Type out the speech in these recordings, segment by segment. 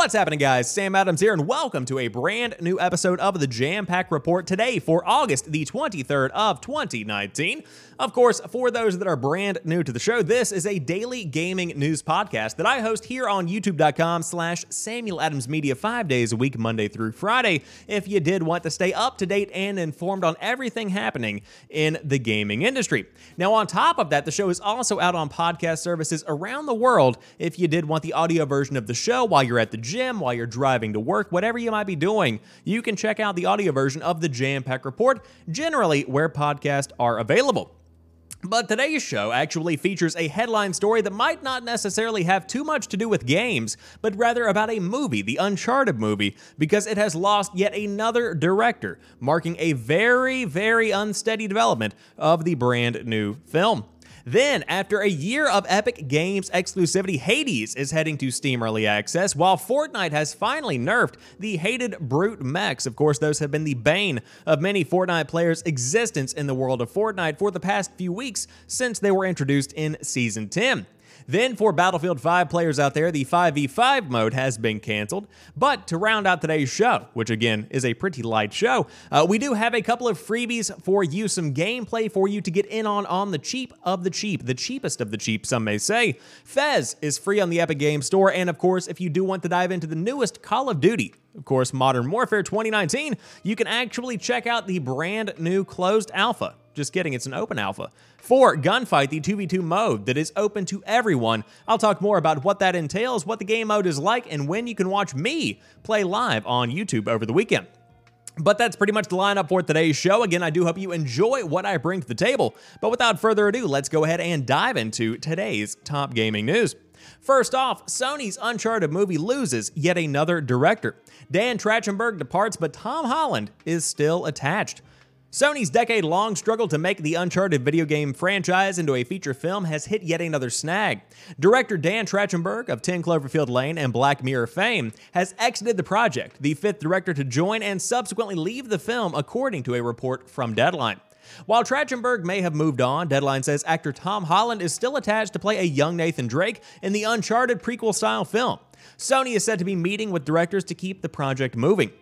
What's happening, guys? Sam Adams here, and welcome to a brand new episode of the Jampack Report today for August the 23rd of 2019. Of course, for those that are brand new to the show, this is a daily gaming news podcast that I host here on youtube.com slash Samuel Adams Media five days a week, Monday through Friday, if you did want to stay up to date and informed on everything happening in the gaming industry. Now, on top of that, the show is also out on podcast services around the world if you did want the audio version of the show while you're at the gym, while you're driving to work, whatever you might be doing, you can check out the audio version of the Jampack Report, generally where podcasts are available. But today's show actually features a headline story that might not necessarily have too much to do with games, but rather about a movie, the Uncharted movie, because it has lost yet another director, marking a very, very unsteady development of the brand new film. Then, after a year of Epic Games exclusivity, Hades is heading to Steam Early Access, while Fortnite has finally nerfed the hated Brute mechs. Of course, those have been the bane of many Fortnite players' existence in the world of Fortnite for the past few weeks since they were introduced in Season 10. Then, for Battlefield 5 players out there, the 5v5 mode has been canceled. But to round out today's show, which again is a pretty light show, uh, we do have a couple of freebies for you, some gameplay for you to get in on on the cheap of the cheap, the cheapest of the cheap, some may say. Fez is free on the Epic Games Store, and of course, if you do want to dive into the newest Call of Duty, of course, Modern Warfare 2019, you can actually check out the brand new closed alpha. Just kidding, it's an open alpha. For Gunfight, the 2v2 mode that is open to everyone. I'll talk more about what that entails, what the game mode is like, and when you can watch me play live on YouTube over the weekend. But that's pretty much the lineup for today's show. Again, I do hope you enjoy what I bring to the table. But without further ado, let's go ahead and dive into today's top gaming news. First off, Sony's Uncharted movie loses yet another director. Dan Trachtenberg departs, but Tom Holland is still attached. Sony's decade long struggle to make the Uncharted video game franchise into a feature film has hit yet another snag. Director Dan Trachtenberg of 10 Cloverfield Lane and Black Mirror fame has exited the project, the fifth director to join and subsequently leave the film, according to a report from Deadline. While Trachtenberg may have moved on, Deadline says actor Tom Holland is still attached to play a young Nathan Drake in the Uncharted prequel style film. Sony is said to be meeting with directors to keep the project moving.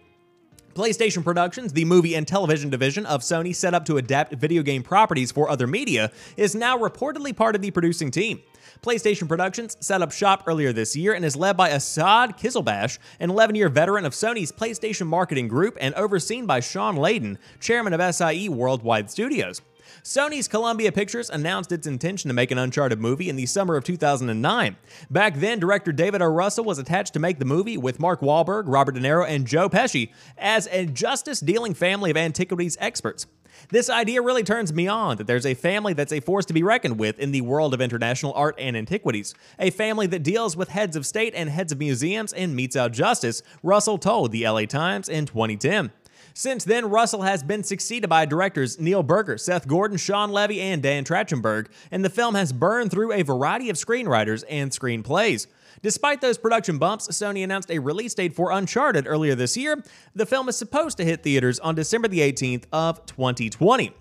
PlayStation Productions, the movie and television division of Sony set up to adapt video game properties for other media, is now reportedly part of the producing team. PlayStation Productions set up shop earlier this year and is led by Asad Qizilbash, an 11 year veteran of Sony's PlayStation marketing group and overseen by Shawn Layden, chairman of SIE Worldwide Studios. Sony's Columbia Pictures announced its intention to make an Uncharted movie in the summer of 2009. Back then, director David O. Russell was attached to make the movie with Mark Wahlberg, Robert De Niro, and Joe Pesci as a justice dealing family of antiquities experts. This idea really turns me on that there's a family that's a force to be reckoned with in the world of international art and antiquities. A family that deals with heads of state and heads of museums and metes out justice, Russell told the LA Times in 2010. Since then, Russell has been succeeded by directors Neil Burger, Seth Gordon, Shawn Levy, and Dan Trachtenberg, and the film has burned through a variety of screenwriters and screenplays. Despite those production bumps, Sony announced a release date for Uncharted earlier this year. The film is supposed to hit theaters on December the 18th of 2020.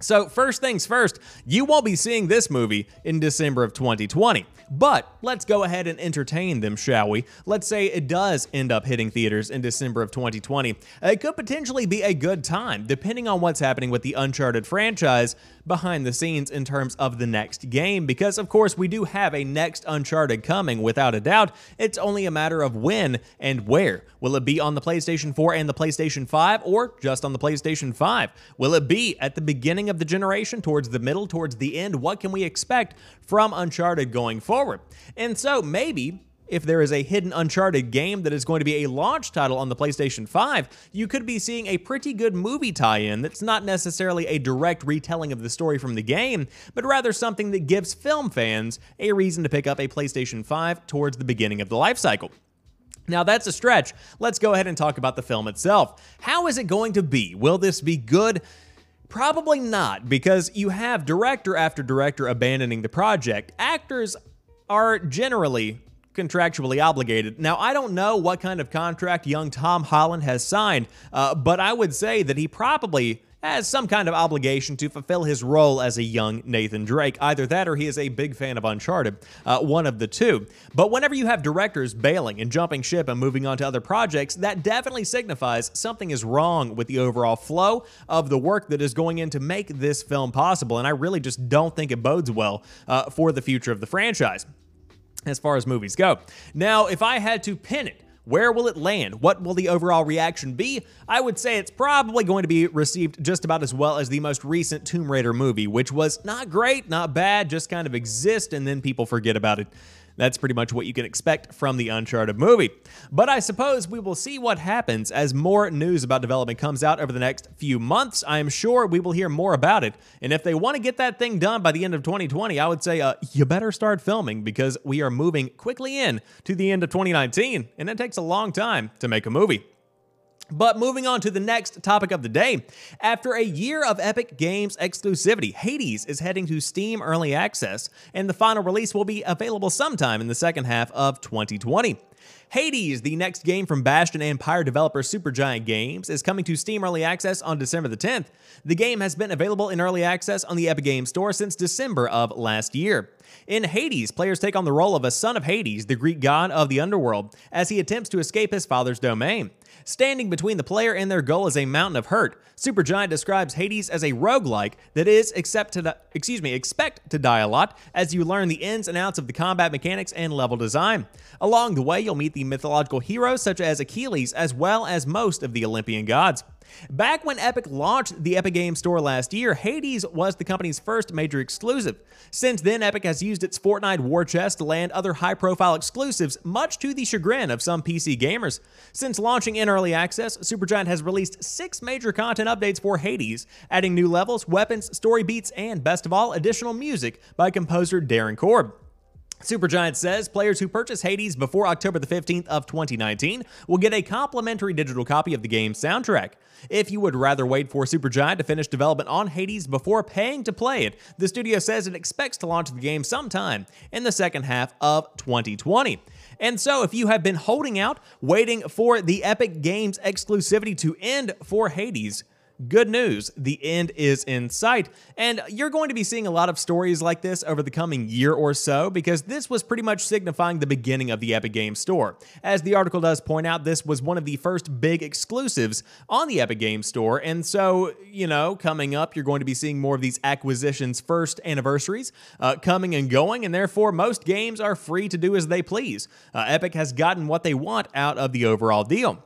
So, first things first, you won't be seeing this movie in December of 2020. But let's go ahead and entertain them, shall we? Let's say it does end up hitting theaters in December of 2020. It could potentially be a good time, depending on what's happening with the Uncharted franchise behind the scenes in terms of the next game, because of course we do have a next Uncharted coming without a doubt. It's only a matter of when and where. Will it be on the PlayStation 4 and the PlayStation 5, or just on the PlayStation 5? Will it be at the beginning of the generation, towards the middle, towards the end? What can we expect from Uncharted going forward? And so maybe if there is a hidden Uncharted game that is going to be a launch title on the PlayStation 5, you could be seeing a pretty good movie tie in that's not necessarily a direct retelling of the story from the game, but rather something that gives film fans a reason to pick up a PlayStation 5 towards the beginning of the life cycle. Now, that's a stretch. Let's go ahead and talk about the film itself. How is it going to be? Will this be good? Probably not, because you have director after director abandoning the project. Actors are generally contractually obligated. Now, I don't know what kind of contract young Tom Holland has signed, uh, but I would say that he probably has some kind of obligation to fulfill his role as a young Nathan Drake. Either that or he is a big fan of Uncharted, uh, one of the two. But whenever you have directors bailing and jumping ship and moving on to other projects, that definitely signifies something is wrong with the overall flow of the work that is going in to make this film possible. And I really just don't think it bodes well uh, for the future of the franchise as far as movies go. Now, if I had to pin it, where will it land? What will the overall reaction be? I would say it's probably going to be received just about as well as the most recent Tomb Raider movie, which was not great, not bad, just kind of exist and then people forget about it. That's pretty much what you can expect from the Uncharted movie. But I suppose we will see what happens as more news about development comes out over the next few months. I am sure we will hear more about it. And if they want to get that thing done by the end of 2020, I would say uh, you better start filming because we are moving quickly in to the end of 2019, and it takes a long time to make a movie. But moving on to the next topic of the day. After a year of Epic Games exclusivity, Hades is heading to Steam Early Access, and the final release will be available sometime in the second half of 2020. Hades, the next game from Bastion and Pyre developer Supergiant Games, is coming to Steam Early Access on December the 10th. The game has been available in Early Access on the Epic Games Store since December of last year. In Hades, players take on the role of a son of Hades, the Greek god of the underworld, as he attempts to escape his father's domain. Standing between the player and their goal is a mountain of hurt. Supergiant describes Hades as a roguelike that is except to excuse me, expect to die a lot as you learn the ins and outs of the combat mechanics and level design. Along the way, you'll meet the mythological heroes such as Achilles as well as most of the Olympian gods. Back when Epic launched the Epic Games Store last year, Hades was the company's first major exclusive. Since then, Epic has used its Fortnite war chest to land other high profile exclusives, much to the chagrin of some PC gamers. Since launching in early access, Supergiant has released six major content updates for Hades, adding new levels, weapons, story beats, and best of all, additional music by composer Darren Korb. Supergiant says players who purchase Hades before October the 15th of 2019 will get a complimentary digital copy of the game's soundtrack. If you would rather wait for Supergiant to finish development on Hades before paying to play it, the studio says it expects to launch the game sometime in the second half of 2020. And so, if you have been holding out, waiting for the Epic Games exclusivity to end for Hades, Good news, the end is in sight. And you're going to be seeing a lot of stories like this over the coming year or so because this was pretty much signifying the beginning of the Epic Games Store. As the article does point out, this was one of the first big exclusives on the Epic Games Store. And so, you know, coming up, you're going to be seeing more of these acquisitions' first anniversaries uh, coming and going. And therefore, most games are free to do as they please. Uh, Epic has gotten what they want out of the overall deal.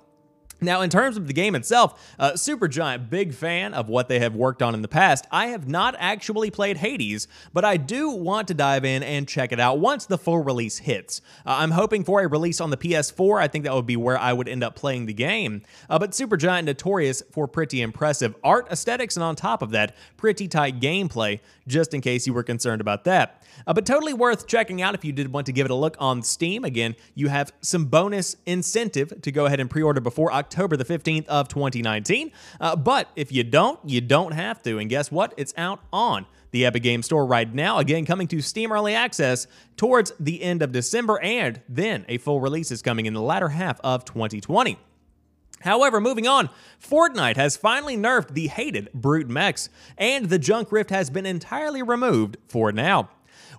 Now, in terms of the game itself, uh, Supergiant, big fan of what they have worked on in the past. I have not actually played Hades, but I do want to dive in and check it out once the full release hits. Uh, I'm hoping for a release on the PS4. I think that would be where I would end up playing the game. Uh, but Supergiant, notorious for pretty impressive art aesthetics, and on top of that, pretty tight gameplay, just in case you were concerned about that. Uh, but totally worth checking out if you did want to give it a look on Steam. Again, you have some bonus incentive to go ahead and pre order before October the 15th of 2019. Uh, but if you don't, you don't have to. And guess what? It's out on the Epic Game Store right now. Again, coming to Steam Early Access towards the end of December, and then a full release is coming in the latter half of 2020. However, moving on, Fortnite has finally nerfed the hated Brute Mechs, and the Junk Rift has been entirely removed for now.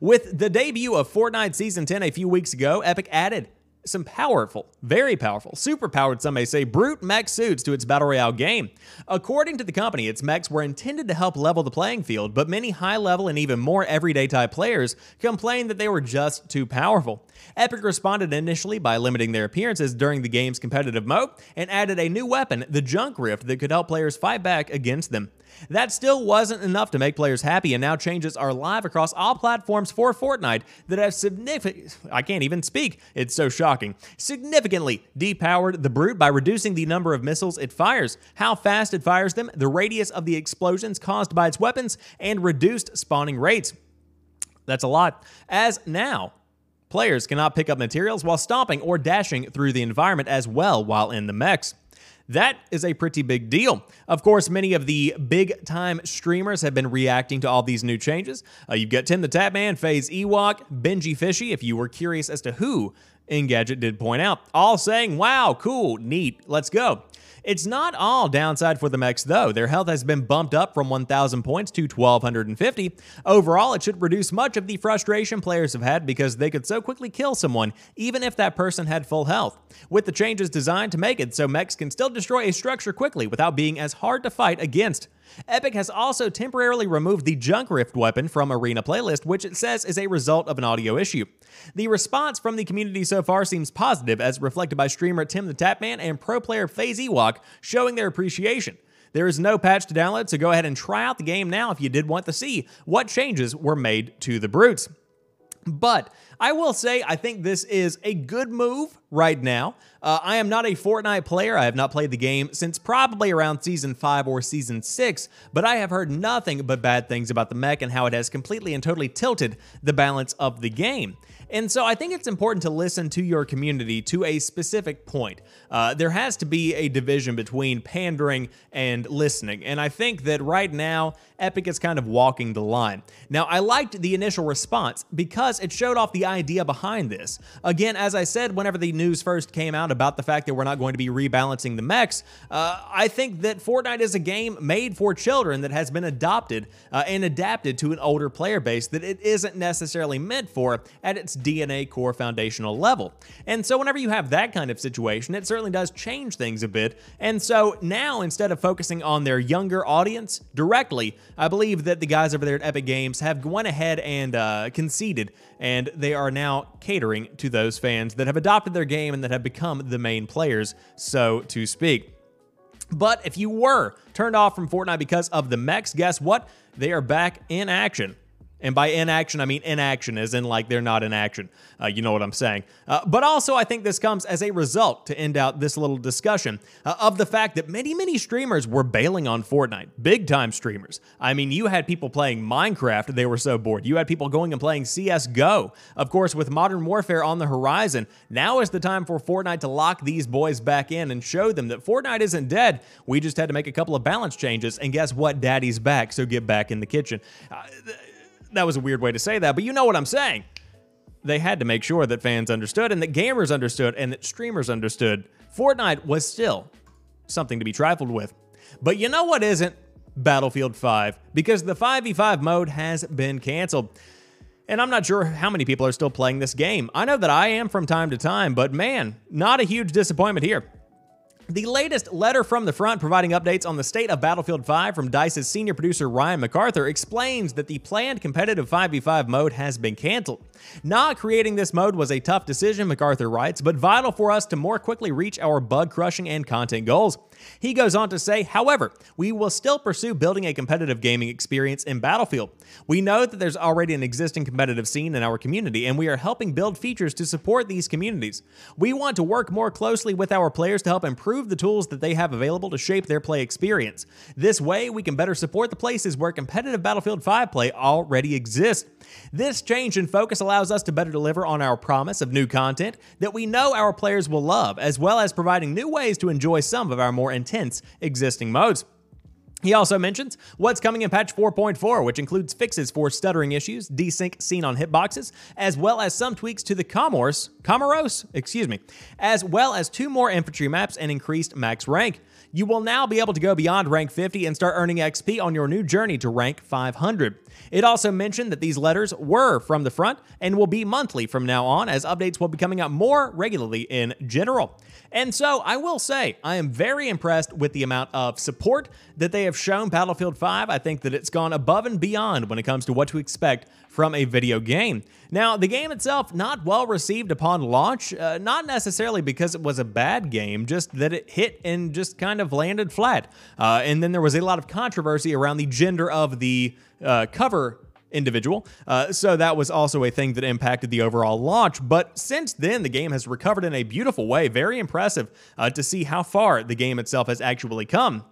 With the debut of Fortnite Season 10 a few weeks ago, Epic added some powerful, very powerful, super powered, some may say, brute mech suits to its Battle Royale game. According to the company, its mechs were intended to help level the playing field, but many high level and even more everyday type players complained that they were just too powerful. Epic responded initially by limiting their appearances during the game's competitive mode and added a new weapon, the Junk Rift, that could help players fight back against them. That still wasn't enough to make players happy, and now changes are live across all platforms for Fortnite that have significant, I can't even speak, it's so shocking, significantly depowered the Brute by reducing the number of missiles it fires, how fast it fires them, the radius of the explosions caused by its weapons, and reduced spawning rates. That's a lot. As now, Players cannot pick up materials while stomping or dashing through the environment as well while in the mechs. That is a pretty big deal. Of course, many of the big time streamers have been reacting to all these new changes. Uh, you've got Tim the Tatman, FaZe Ewok, Benjyfishy, if you were curious as to who Engadget did point out, all saying, wow, cool, neat, let's go. It's not all downside for the mechs though. Their health has been bumped up from 1000 points to 1250. Overall, it should reduce much of the frustration players have had because they could so quickly kill someone even if that person had full health. With the changes designed to make it so mechs can still destroy a structure quickly without being as hard to fight against. Epic has also temporarily removed the Junk Rift weapon from Arena playlist, which it says is a result of an audio issue. The response from the community so far seems positive, as reflected by streamer Tim the Tatman and pro player FaZe Ewok showing their appreciation. There is no patch to download, so go ahead and try out the game now if you did want to see what changes were made to the brutes. But I will say, I think this is a good move right now. Uh, I am not a Fortnite player. I have not played the game since probably around season 5 or season 6, but I have heard nothing but bad things about the mech and how it has completely and totally tilted the balance of the game. And so I think it's important to listen to your community to a specific point. Uh, there has to be a division between pandering and listening. And I think that right now, Epic is kind of walking the line. Now, I liked the initial response because it showed off the idea behind this. Again, as I said, whenever the news first came out about the fact that we're not going to be rebalancing the mechs, uh, I think that Fortnite is a game made for children that has been adopted uh, and adapted to an older player base that it isn't necessarily meant for at its DNA core foundational level. And so whenever you have that kind of situation, it certainly does change things a bit. And so now, instead of focusing on their younger audience directly, I believe that the guys over there at Epic Games have gone ahead and uh, conceded, and they are now catering to those fans that have adopted their game and that have become the main players, so to speak. But if you were turned off from Fortnite because of the mechs, guess what? They are back in action. And by inaction, I mean inaction, as in like they're not in action. Uh, you know what I'm saying. Uh, but also, I think this comes as a result, to end out this little discussion, uh, of the fact that many, many streamers were bailing on Fortnite. Big time streamers. I mean, you had people playing Minecraft, they were so bored. You had people going and playing CSGO. Of course, with Modern Warfare on the horizon, now is the time for Fortnite to lock these boys back in and show them that Fortnite isn't dead. We just had to make a couple of balance changes, and guess what? Daddy's back, so get back in the kitchen. Uh, that was a weird way to say that, but you know what I'm saying. They had to make sure that fans understood and that gamers understood and that streamers understood. Fortnite was still something to be trifled with. But you know what isn't? Battlefield 5, because the 5v5 mode has been canceled. And I'm not sure how many people are still playing this game. I know that I am from time to time, but man, not a huge disappointment here. The latest letter from the front providing updates on the state of Battlefield 5 from DICE's senior producer Ryan McArthur explains that the planned competitive 5v5 mode has been canceled. Not creating this mode was a tough decision, McArthur writes, but vital for us to more quickly reach our bug crushing and content goals. He goes on to say, however, we will still pursue building a competitive gaming experience in Battlefield. We know that there's already an existing competitive scene in our community, and we are helping build features to support these communities. We want to work more closely with our players to help improve the tools that they have available to shape their play experience. This way, we can better support the places where competitive Battlefield 5 play already exists. This change in focus allows us to better deliver on our promise of new content that we know our players will love, as well as providing new ways to enjoy some of our more intense existing modes. He also mentions what's coming in patch 4.4, which includes fixes for stuttering issues, desync seen on hitboxes, as well as some tweaks to the Comoros, Comoros, excuse me, as well as two more infantry maps and increased max rank. You will now be able to go beyond rank 50 and start earning XP on your new journey to rank 500. It also mentioned that these letters were from the front and will be monthly from now on, as updates will be coming out more regularly in general. And so I will say, I am very impressed with the amount of support that they have shown Battlefield 5. I think that it's gone above and beyond when it comes to what to expect from a video game. Now, the game itself, not well received upon launch, uh, not necessarily because it was a bad game, just that it hit and just kind of landed flat. Uh, and then there was a lot of controversy around the gender of the uh, cover individual. Uh, so that was also a thing that impacted the overall launch. But since then, the game has recovered in a beautiful way. Very impressive uh, to see how far the game itself has actually come.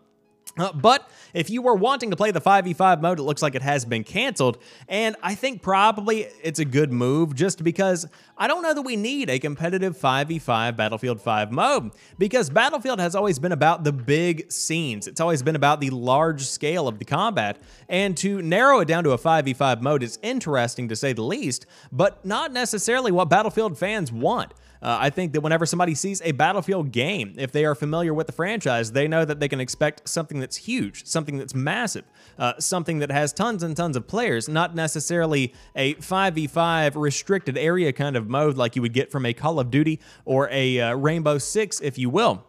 Uh, but if you were wanting to play the 5v5 mode, it looks like it has been canceled. And I think probably it's a good move just because I don't know that we need a competitive 5v5 Battlefield 5 mode because Battlefield has always been about the big scenes. It's always been about the large scale of the combat. And to narrow it down to a 5v5 mode is interesting to say the least, but not necessarily what Battlefield fans want. Uh, I think that whenever somebody sees a Battlefield game, if they are familiar with the franchise, they know that they can expect something that's huge, something that's massive, uh, something that has tons and tons of players, not necessarily a 5v5 restricted area kind of mode like you would get from a Call of Duty or a uh, Rainbow Six, if you will.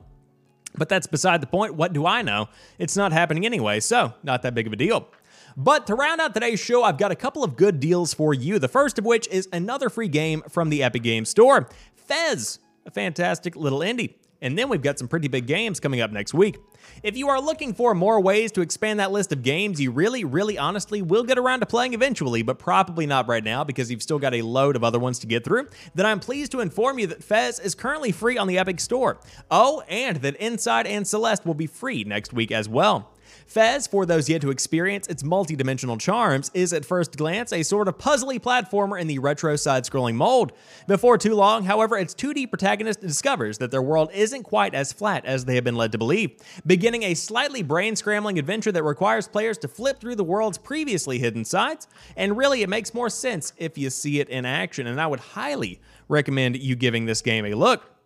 But that's beside the point. What do I know? It's not happening anyway, so not that big of a deal. But to round out today's show, I've got a couple of good deals for you. The first of which is another free game from the Epic Games Store Fez, a fantastic little indie. And then we've got some pretty big games coming up next week. If you are looking for more ways to expand that list of games you really, really honestly will get around to playing eventually, but probably not right now because you've still got a load of other ones to get through, then I'm pleased to inform you that Fez is currently free on the Epic Store. Oh, and that Inside and Celeste will be free next week as well. Fez, for those yet to experience its multidimensional charms, is at first glance a sort of puzzly platformer in the retro side-scrolling mold. Before too long, however, its 2D protagonist discovers that their world isn't quite as flat as they have been led to believe, beginning a slightly brain-scrambling adventure that requires players to flip through the world's previously hidden sides, and really it makes more sense if you see it in action, and I would highly recommend you giving this game a look.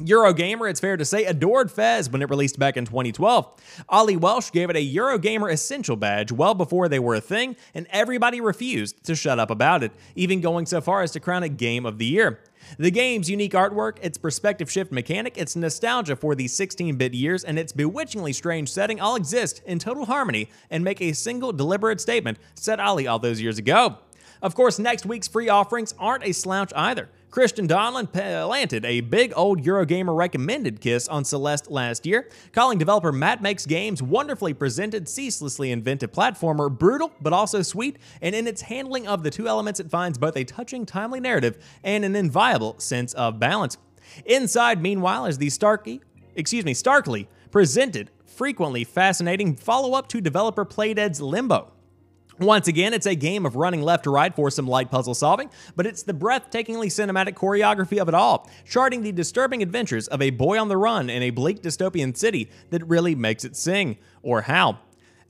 Eurogamer, it's fair to say, adored Fez when it released back in 2012. Oli Welsh gave it a Eurogamer Essential badge well before they were a thing, and everybody refused to shut up about it, even going so far as to crown it Game of the Year. The game's unique artwork, its perspective shift mechanic, its nostalgia for the 16 bit years, and its bewitchingly strange setting all exist in total harmony and make a single deliberate statement, said Oli all those years ago. Of course, next week's free offerings aren't a slouch either. Christian Donlan planted a big old Eurogamer recommended kiss on Celeste last year, calling developer Matt Makes Games wonderfully presented, ceaselessly inventive platformer brutal but also sweet, and in its handling of the two elements, it finds both a touching, timely narrative and an inviolable sense of balance. Inside, meanwhile, is the Starky, excuse me, starkly presented, frequently fascinating follow up to developer Playdead's Limbo. Once again, it's a game of running left to right for some light puzzle solving, but it's the breathtakingly cinematic choreography of it all, charting the disturbing adventures of a boy on the run in a bleak dystopian city that really makes it sing. Or how.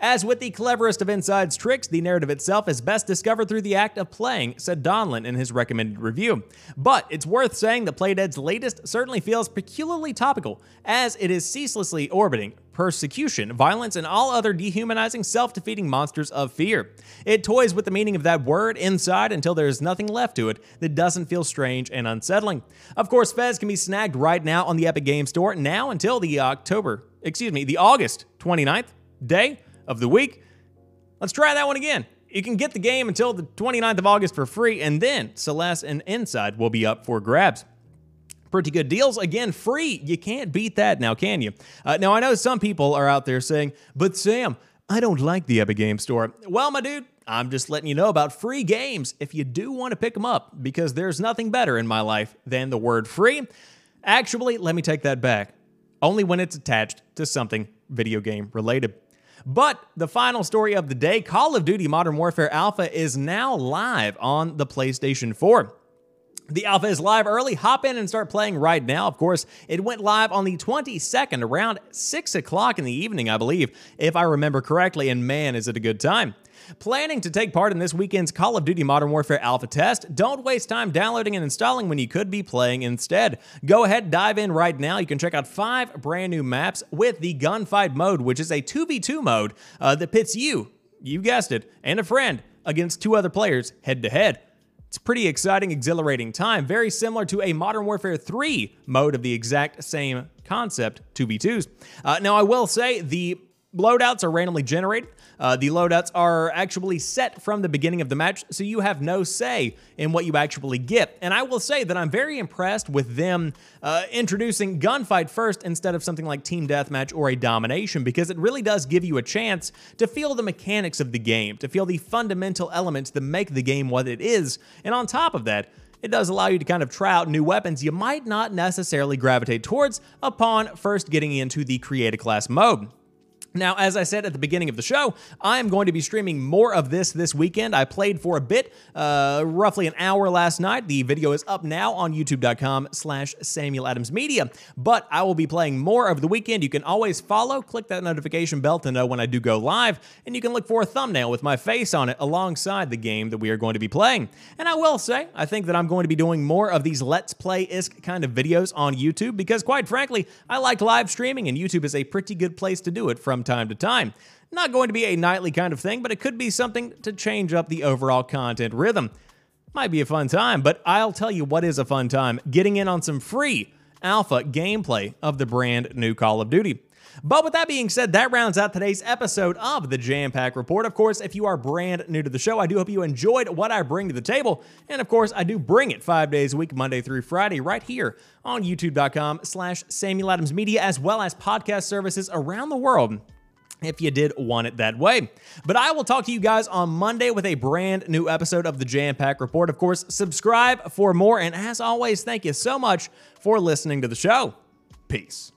As with the cleverest of Inside's tricks, the narrative itself is best discovered through the act of playing, said Donlan in his recommended review. But it's worth saying that Playdead's latest certainly feels peculiarly topical, as it is ceaselessly orbiting persecution, violence, and all other dehumanizing, self defeating monsters of fear. It toys with the meaning of that word inside until there's nothing left to it that doesn't feel strange and unsettling. Of course, Fez can be snagged right now on the Epic Game Store, now until the October, excuse me, the August 29th day of the week. Let's try that one again. You can get the game until the 29th of August for free, and then Celeste and Inside will be up for grabs. Pretty good deals. Again, free. You can't beat that now, can you? Uh, now, I know some people are out there saying, but Sam, I don't like the Epic Game Store. Well, my dude, I'm just letting you know about free games if you do want to pick them up, because there's nothing better in my life than the word free. Actually, let me take that back. Only when it's attached to something video game related. But the final story of the day Call of Duty Modern Warfare Alpha is now live on the PlayStation 4. The alpha is live early. Hop in and start playing right now. Of course, it went live on the 22nd around 6 o'clock in the evening, I believe, if I remember correctly, and man, is it a good time. Planning to take part in this weekend's Call of Duty Modern Warfare alpha test? Don't waste time downloading and installing when you could be playing instead. Go ahead, dive in right now. You can check out five brand new maps with the Gunfight mode, which is a 2v2 mode uh, that pits you, you guessed it, and a friend against two other players head to head. It's a pretty exciting, exhilarating time, very similar to a Modern Warfare 3 mode of the exact same concept, 2v2s. Uh, now, I will say the loadouts are randomly generated. Uh, the loadouts are actually set from the beginning of the match, so you have no say in what you actually get. And I will say that I'm very impressed with them uh, introducing gunfight first instead of something like team deathmatch or a domination, because it really does give you a chance to feel the mechanics of the game, to feel the fundamental elements that make the game what it is. And on top of that, it does allow you to kind of try out new weapons you might not necessarily gravitate towards upon first getting into the create a class mode. Now, as I said at the beginning of the show, I am going to be streaming more of this this weekend. I played for a bit, uh, roughly an hour last night. The video is up now on youtube.com slash Samuel Adams Media, but I will be playing more over the weekend. You can always follow, click that notification bell to know when I do go live, and you can look for a thumbnail with my face on it alongside the game that we are going to be playing. And I will say, I think that I'm going to be doing more of these Let's Play-isk kind of videos on YouTube because quite frankly, I like live streaming and YouTube is a pretty good place to do it time to time. Not going to be a nightly kind of thing, but it could be something to change up the overall content rhythm. Might be a fun time, but I'll tell you what is a fun time getting in on some free alpha gameplay of the brand new Call of Duty. But with that being said, that rounds out today's episode of the Jampack Report. Of course, if you are brand new to the show, I do hope you enjoyed what I bring to the table. And of course, I do bring it five days a week, Monday through Friday, right here on youtube.com slash Samuel Adams Media, as well as podcast services around the world if you did want it that way. But I will talk to you guys on Monday with a brand new episode of the Jampack Report. Of course, subscribe for more. And as always, thank you so much for listening to the show. Peace.